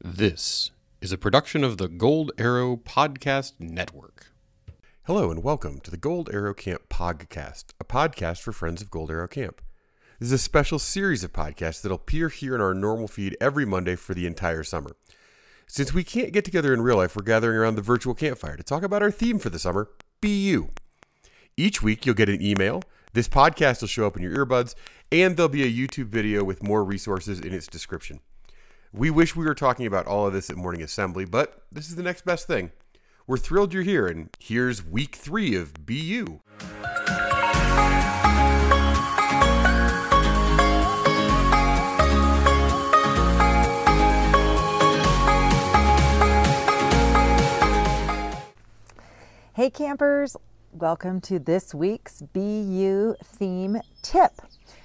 This is a production of the Gold Arrow Podcast Network. Hello and welcome to the Gold Arrow Camp Podcast, a podcast for friends of Gold Arrow Camp. This is a special series of podcasts that'll appear here in our normal feed every Monday for the entire summer. Since we can't get together in real life, we're gathering around the virtual campfire to talk about our theme for the summer, Be You. Each week, you'll get an email. This podcast will show up in your earbuds, and there'll be a YouTube video with more resources in its description. We wish we were talking about all of this at Morning Assembly, but this is the next best thing. We're thrilled you're here, and here's week three of Be You. Hey campers, welcome to this week's Be You theme tip.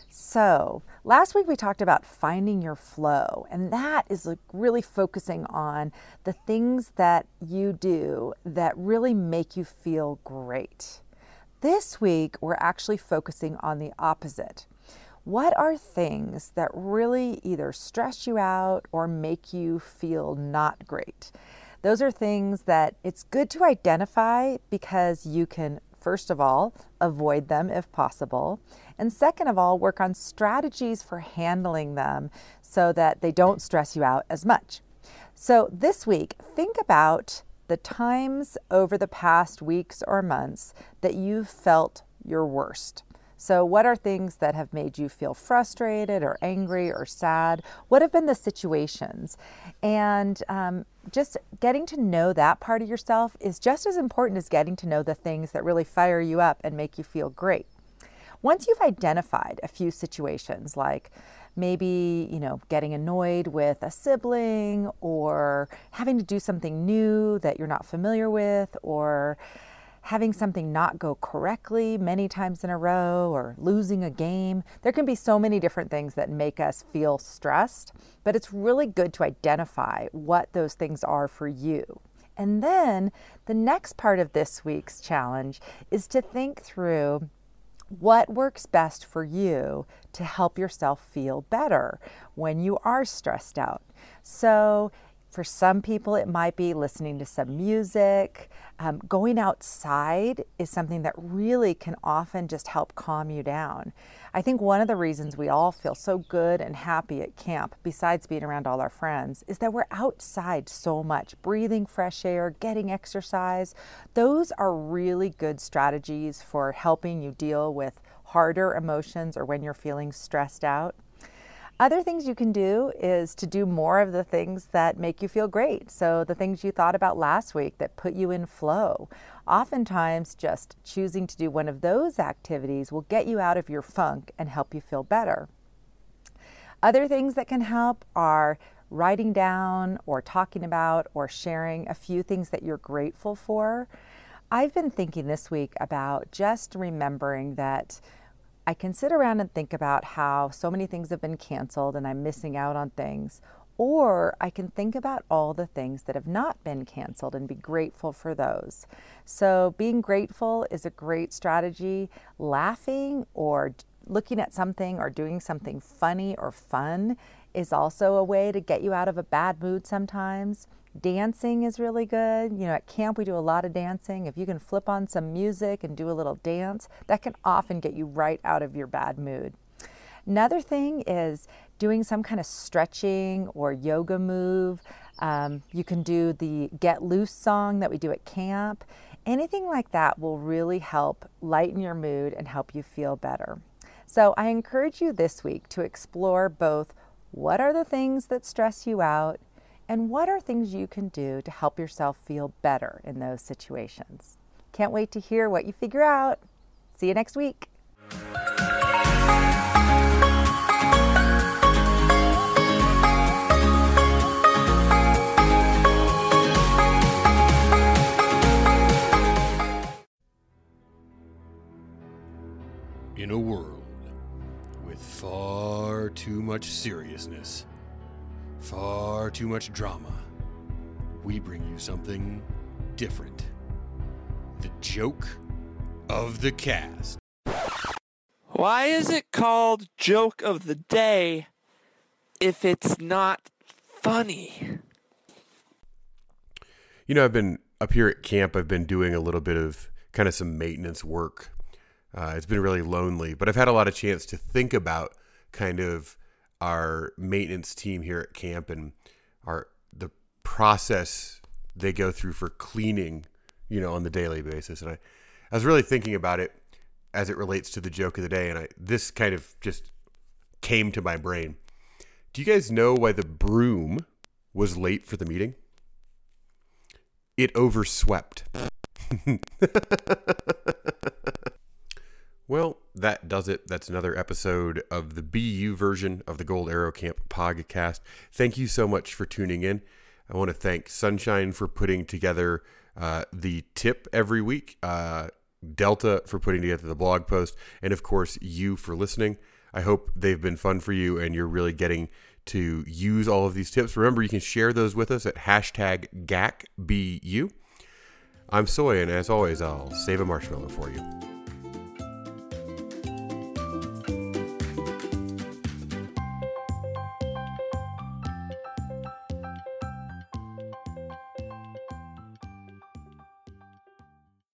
So, last week we talked about finding your flow, and that is like really focusing on the things that you do that really make you feel great. This week we're actually focusing on the opposite. What are things that really either stress you out or make you feel not great? Those are things that it's good to identify because you can, first of all, avoid them if possible. And second of all, work on strategies for handling them so that they don't stress you out as much. So this week, think about the times over the past weeks or months that you've felt your worst. So, what are things that have made you feel frustrated or angry or sad? What have been the situations? And um, just getting to know that part of yourself is just as important as getting to know the things that really fire you up and make you feel great. Once you've identified a few situations like maybe, you know, getting annoyed with a sibling or having to do something new that you're not familiar with or having something not go correctly many times in a row or losing a game. There can be so many different things that make us feel stressed, but it's really good to identify what those things are for you. And then the next part of this week's challenge is to think through what works best for you to help yourself feel better when you are stressed out. So, for some people, it might be listening to some music. Um, going outside is something that really can often just help calm you down. I think one of the reasons we all feel so good and happy at camp, besides being around all our friends, is that we're outside so much, breathing fresh air, getting exercise. Those are really good strategies for helping you deal with harder emotions or when you're feeling stressed out. Other things you can do is to do more of the things that make you feel great. So, the things you thought about last week that put you in flow. Oftentimes, just choosing to do one of those activities will get you out of your funk and help you feel better. Other things that can help are writing down or talking about or sharing a few things that you're grateful for. I've been thinking this week about just remembering that I can sit around and think about how so many things have been canceled and I'm missing out on things. Or I can think about all the things that have not been canceled and be grateful for those. So, being grateful is a great strategy. Laughing or looking at something or doing something funny or fun is also a way to get you out of a bad mood sometimes. Dancing is really good. You know, at camp we do a lot of dancing. If you can flip on some music and do a little dance, that can often get you right out of your bad mood. Another thing is doing some kind of stretching or yoga move. Um, you can do the Get Loose song that we do at camp. Anything like that will really help lighten your mood and help you feel better. So I encourage you this week to explore both what are the things that stress you out and what are things you can do to help yourself feel better in those situations. Can't wait to hear what you figure out. See you next week. In a world with far too much seriousness, far too much drama, we bring you something different. The joke of the cast. Why is it called joke of the day if it's not funny? You know, I've been up here at camp, I've been doing a little bit of kind of some maintenance work. Uh, it's been really lonely, but I've had a lot of chance to think about kind of our maintenance team here at camp and our the process they go through for cleaning, you know, on the daily basis. And I, I was really thinking about it as it relates to the joke of the day, and I this kind of just came to my brain. Do you guys know why the broom was late for the meeting? It overswept. well, that does it. That's another episode of the Be You version of the Gold Arrow Camp podcast. Thank you so much for tuning in. I want to thank Sunshine for putting together uh, the tip every week, uh, Delta for putting together the blog post, and of course, you for listening. I hope they've been fun for you and you're really getting to use all of these tips. Remember, you can share those with us at hashtag GACBU. I'm Soy, and as always, I'll save a marshmallow for you.